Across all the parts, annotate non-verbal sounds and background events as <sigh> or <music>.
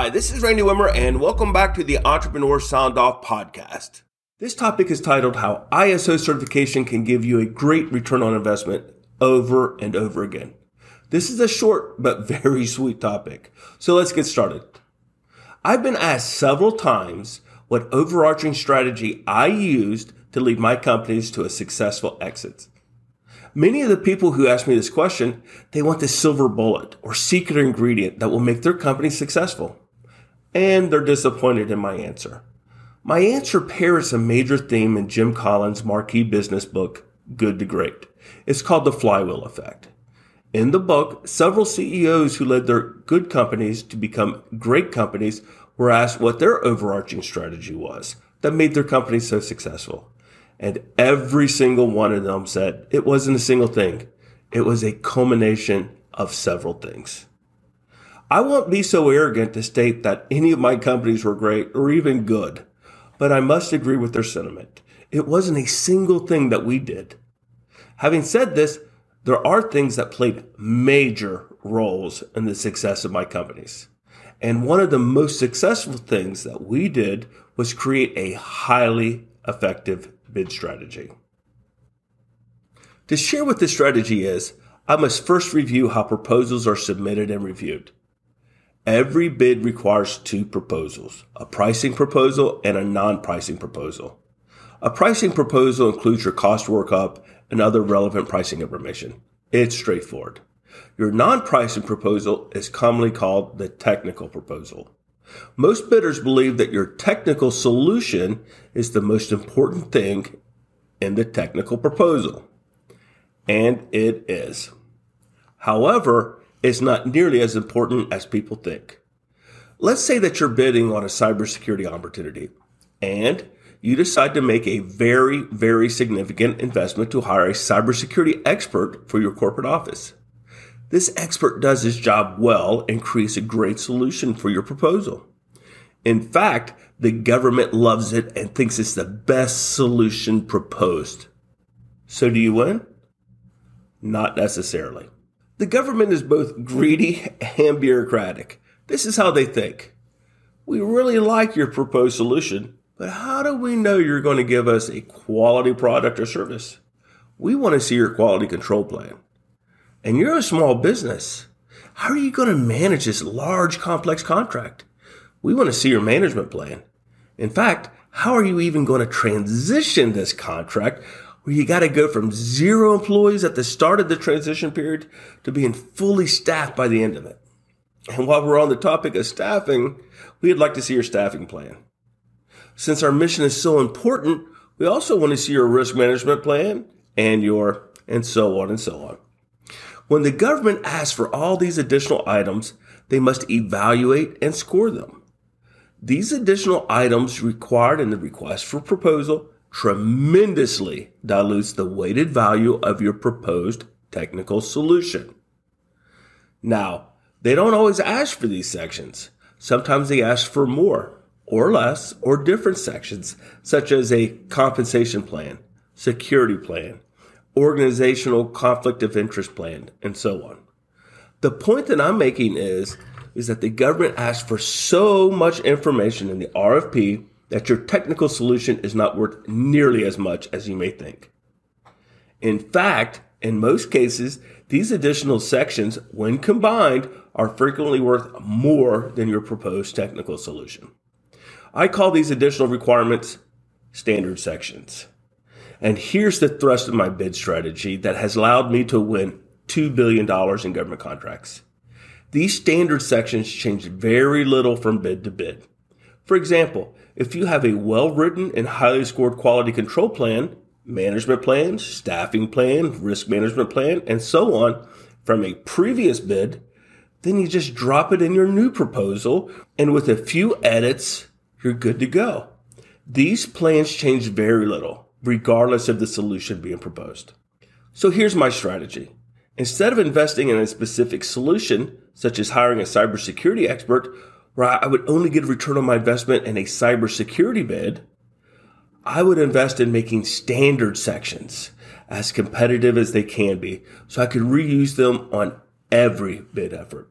Hi, this is Randy Wimmer, and welcome back to the Entrepreneur Sound Off podcast. This topic is titled How ISO Certification Can Give You a Great Return on Investment Over and Over Again. This is a short but <laughs> very sweet topic, so let's get started. I've been asked several times what overarching strategy I used to lead my companies to a successful exit. Many of the people who ask me this question, they want the silver bullet or secret ingredient that will make their company successful. And they're disappointed in my answer. My answer parrots a major theme in Jim Collins' marquee business book, Good to Great. It's called the flywheel effect. In the book, several CEOs who led their good companies to become great companies were asked what their overarching strategy was that made their company so successful. And every single one of them said it wasn't a single thing. It was a culmination of several things. I won't be so arrogant to state that any of my companies were great or even good, but I must agree with their sentiment. It wasn't a single thing that we did. Having said this, there are things that played major roles in the success of my companies. And one of the most successful things that we did was create a highly effective bid strategy. To share what this strategy is, I must first review how proposals are submitted and reviewed. Every bid requires two proposals, a pricing proposal and a non-pricing proposal. A pricing proposal includes your cost workup and other relevant pricing information. It's straightforward. Your non-pricing proposal is commonly called the technical proposal. Most bidders believe that your technical solution is the most important thing in the technical proposal. And it is. However, it's not nearly as important as people think. Let's say that you're bidding on a cybersecurity opportunity and you decide to make a very, very significant investment to hire a cybersecurity expert for your corporate office. This expert does his job well and creates a great solution for your proposal. In fact, the government loves it and thinks it's the best solution proposed. So do you win? Not necessarily. The government is both greedy and bureaucratic. This is how they think. We really like your proposed solution, but how do we know you're going to give us a quality product or service? We want to see your quality control plan. And you're a small business. How are you going to manage this large, complex contract? We want to see your management plan. In fact, how are you even going to transition this contract where you got to go from zero employees at the start of the transition period to being fully staffed by the end of it? And while we're on the topic of staffing, we'd like to see your staffing plan. Since our mission is so important, we also want to see your risk management plan and your, and so on and so on. When the government asks for all these additional items, they must evaluate and score them. These additional items required in the request for proposal tremendously dilutes the weighted value of your proposed technical solution. Now, they don't always ask for these sections. Sometimes they ask for more or less or different sections, such as a compensation plan, security plan, organizational conflict of interest plan, and so on. The point that I'm making is, is that the government asks for so much information in the RFP that your technical solution is not worth nearly as much as you may think. In fact, in most cases, these additional sections, when combined, are frequently worth more than your proposed technical solution. I call these additional requirements standard sections. And here's the thrust of my bid strategy that has allowed me to win $2 billion in government contracts. These standard sections change very little from bid to bid. For example, if you have a well written and highly scored quality control plan, management plan, staffing plan, risk management plan, and so on from a previous bid, then you just drop it in your new proposal, and with a few edits, you're good to go. These plans change very little regardless of the solution being proposed. So here's my strategy. Instead of investing in a specific solution, such as hiring a cybersecurity expert, where I would only get a return on my investment in a cybersecurity bid, I would invest in making standard sections as competitive as they can be so I could reuse them on every bid effort.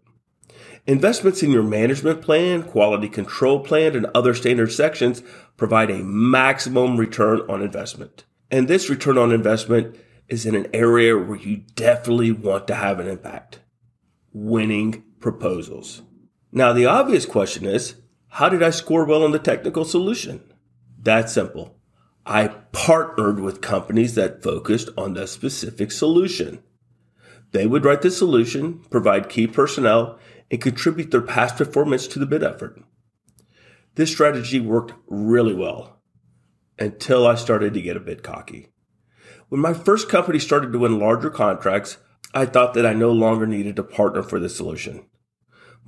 Investments in your management plan, quality control plan, and other standard sections provide a maximum return on investment. And this return on investment is in an area where you definitely want to have an impact. Winning proposals. Now, the obvious question is, how did I score well on the technical solution? That's simple. I partnered with companies that focused on the specific solution. They would write the solution, provide key personnel, and contribute their past performance to the bid effort. This strategy worked really well until I started to get a bit cocky. When my first company started to win larger contracts, I thought that I no longer needed a partner for the solution.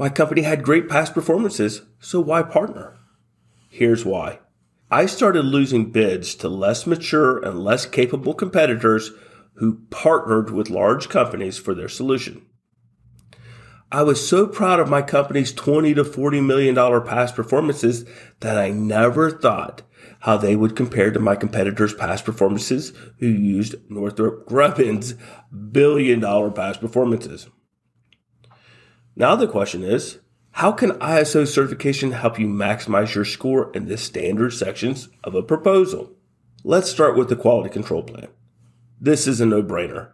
My company had great past performances, so why partner? Here's why. I started losing bids to less mature and less capable competitors who partnered with large companies for their solution. I was so proud of my company's 20 to 40 million dollar past performances that I never thought how they would compare to my competitors' past performances who used Northrop Grumman's billion dollar past performances. Now the question is, how can ISO certification help you maximize your score in the standard sections of a proposal? Let's start with the quality control plan. This is a no-brainer.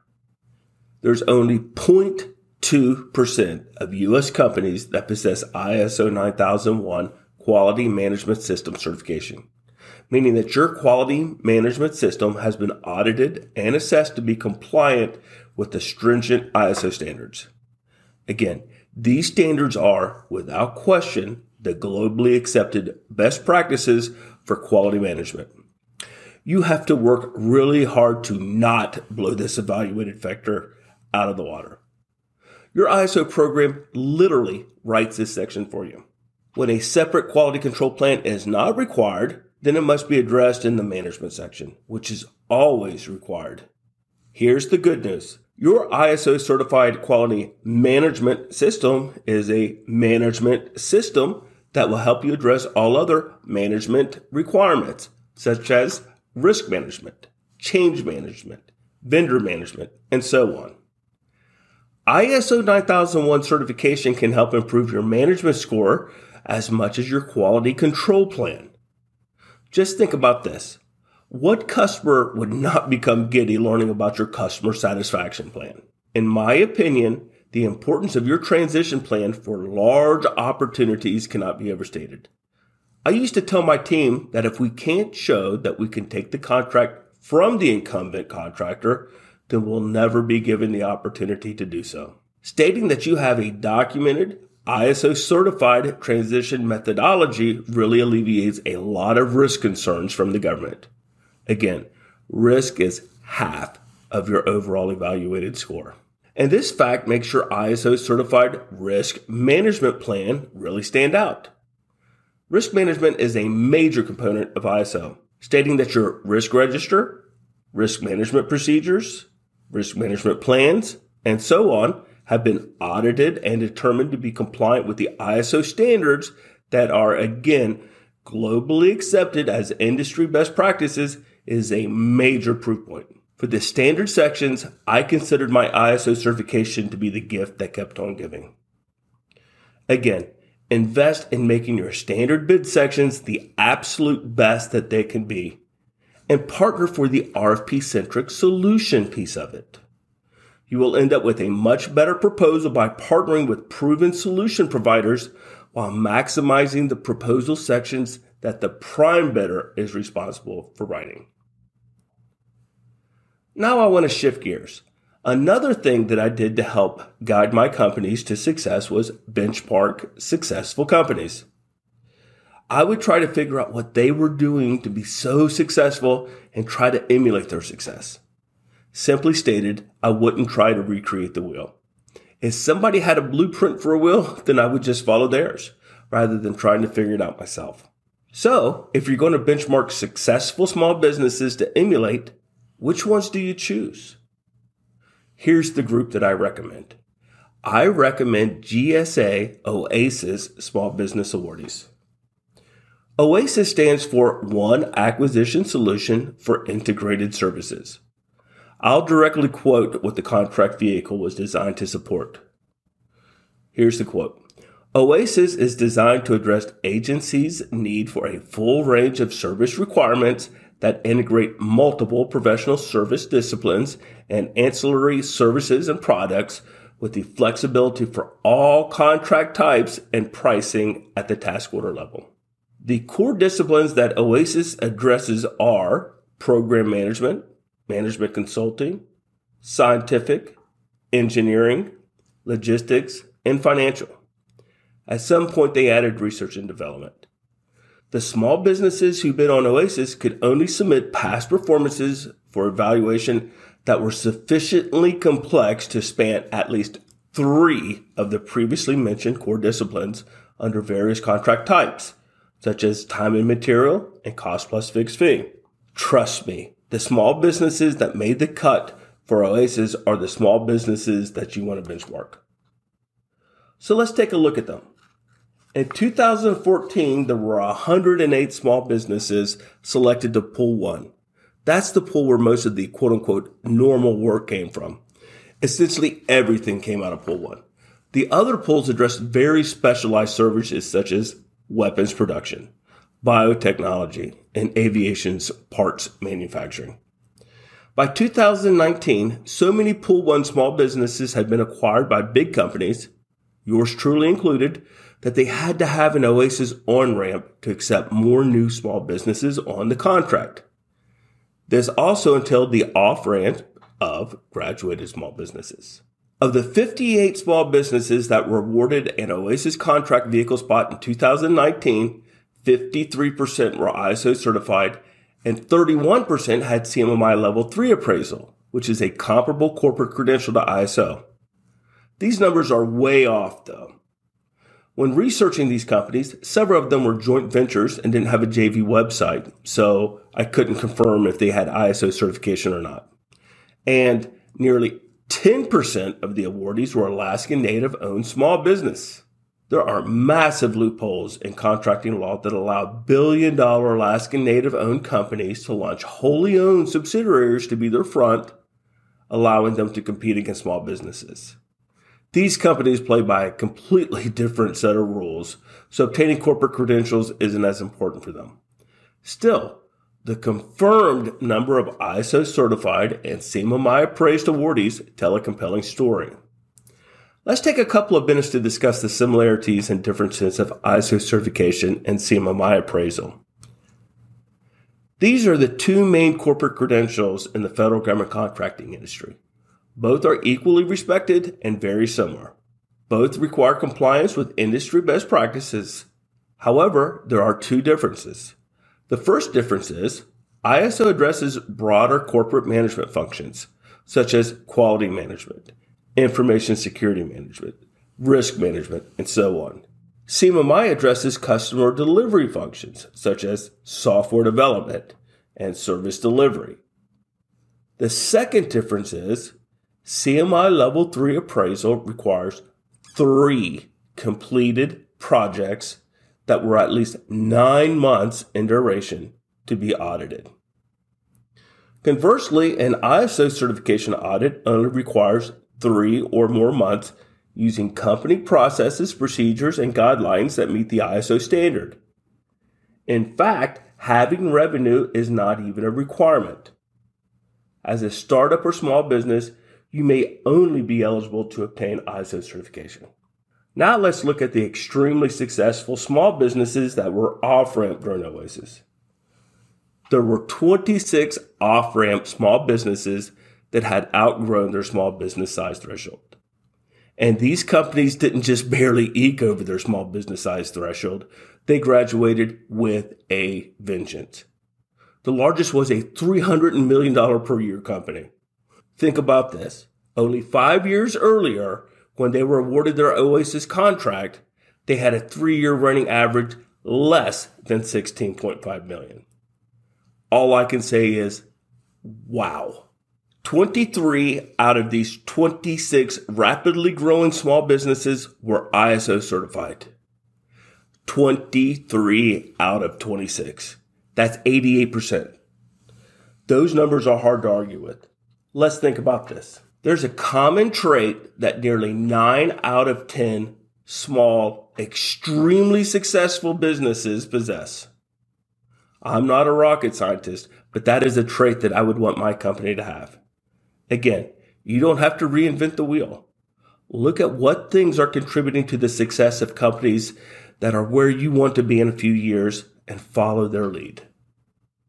There's only 0. 2% of U.S. companies that possess ISO 9001 Quality Management System certification, meaning that your quality management system has been audited and assessed to be compliant with the stringent ISO standards. Again, these standards are, without question, the globally accepted best practices for quality management. You have to work really hard to not blow this evaluated factor out of the water. Your ISO program literally writes this section for you. When a separate quality control plan is not required, then it must be addressed in the management section, which is always required. Here's the good news. Your ISO certified quality management system is a management system that will help you address all other management requirements, such as risk management, change management, vendor management, and so on. ISO 9001 certification can help improve your management score as much as your quality control plan. Just think about this. What customer would not become giddy learning about your customer satisfaction plan? In my opinion, the importance of your transition plan for large opportunities cannot be overstated. I used to tell my team that if we can't show that we can take the contract from the incumbent contractor, then we'll never be given the opportunity to do so. Stating that you have a documented, ISO certified transition methodology really alleviates a lot of risk concerns from the government. Again, risk is half of your overall evaluated score. And this fact makes your ISO certified risk management plan really stand out. Risk management is a major component of ISO, stating that your risk register, risk management procedures, risk management plans, and so on have been audited and determined to be compliant with the ISO standards that are again globally accepted as industry best practices is a major proof point. For the standard sections, I considered my ISO certification to be the gift that kept on giving. Again, invest in making your standard bid sections the absolute best that they can be and partner for the RFP centric solution piece of it. You will end up with a much better proposal by partnering with proven solution providers while maximizing the proposal sections that the prime bidder is responsible for writing. Now I want to shift gears. Another thing that I did to help guide my companies to success was benchmark successful companies. I would try to figure out what they were doing to be so successful and try to emulate their success. Simply stated, I wouldn't try to recreate the wheel. If somebody had a blueprint for a wheel, <laughs> then I would just follow theirs rather than trying to figure it out myself. So, if you're going to benchmark successful small businesses to emulate, which ones do you choose? Here's the group that I recommend. I recommend GSA OASIS Small Business Awardees. OASIS stands for One Acquisition Solution for Integrated Services. I'll directly quote what the contract vehicle was designed to support. Here's the quote. Oasis is designed to address agencies' need for a full range of service requirements that integrate multiple professional service disciplines and ancillary services and products with the flexibility for all contract types and pricing at the task order level. The core disciplines that Oasis addresses are program management, management consulting, scientific, engineering, logistics, and financial. At some point, they added research and development. The small businesses who bid on Oasis could only submit past performances for evaluation that were sufficiently complex to span at least three of the previously mentioned core disciplines under various contract types, such as time and material and cost plus fixed fee. Trust me, the small businesses that made the cut for Oasis are the small businesses that you want to benchmark. So let's take a look at them. In 2014, there were 108 small businesses selected to pool one. That's the pool where most of the quote unquote normal work came from. Essentially everything came out of pool one. The other pools addressed very specialized services such as weapons production, biotechnology, and aviation's parts manufacturing. By 2019, so many Pool 1 small businesses had been acquired by big companies, yours truly included, that they had to have an Oasis on ramp to accept more new small businesses on the contract. This also entailed the off ramp of graduated small businesses. Of the 58 small businesses that were awarded an Oasis contract vehicle spot in 2019, 53% were ISO certified and 31% had CMMI level 3 appraisal, which is a comparable corporate credential to ISO. These numbers are way off though. When researching these companies, several of them were joint ventures and didn't have a JV website, so I couldn't confirm if they had ISO certification or not. And nearly 10% of the awardees were Alaskan Native owned small business. There are massive loopholes in contracting law that allow billion dollar Alaskan Native owned companies to launch wholly owned subsidiaries to be their front, allowing them to compete against small businesses. These companies play by a completely <laughs> different set of rules, so obtaining corporate credentials isn't as important for them. Still, the confirmed number of ISO certified and CMMI appraised awardees tell a compelling story. Let's take a couple of minutes to discuss the similarities and differences of ISO certification and CMMI appraisal. These are the two main corporate credentials in the federal government contracting industry. Both are equally respected and very similar. Both require compliance with industry best practices. However, there are two differences. The first difference is ISO addresses broader corporate management functions, such as quality management, information security management, risk management, and so on. CMMI addresses customer delivery functions, such as software development and service delivery. The second difference is CMMI Level 3 appraisal requires three completed projects that were at least nine months in duration to be audited. Conversely, an ISO certification audit only requires three or more months using company processes, procedures, and guidelines that meet the ISO standard. In fact, having revenue is not even a requirement. As a startup or small business, you may only be eligible to obtain ISO certification. Now let's look at the extremely successful small businesses that were off ramp during Oasis. There were 26 off ramp small businesses that had outgrown their small business size threshold. And these companies didn't just barely eke over their small business size threshold, they graduated with a vengeance. The largest was a $300 million per year company. Think about this. Only five years earlier, when they were awarded their Oasis contract, they had a three year running average less than 16.5 million. All I can say is, wow. 23 out of these 26 rapidly growing small businesses were ISO certified. 23 out of 26. That's 88%. Those numbers are hard to argue with. Let's think about this. There's a common trait that nearly 9 out of 10 small, extremely successful businesses possess. I'm not a rocket scientist, but that is a trait that I would want my company to have. Again, you don't have to reinvent the wheel. Look at what things are contributing to the success of companies that are where you want to be in a few years and follow their lead.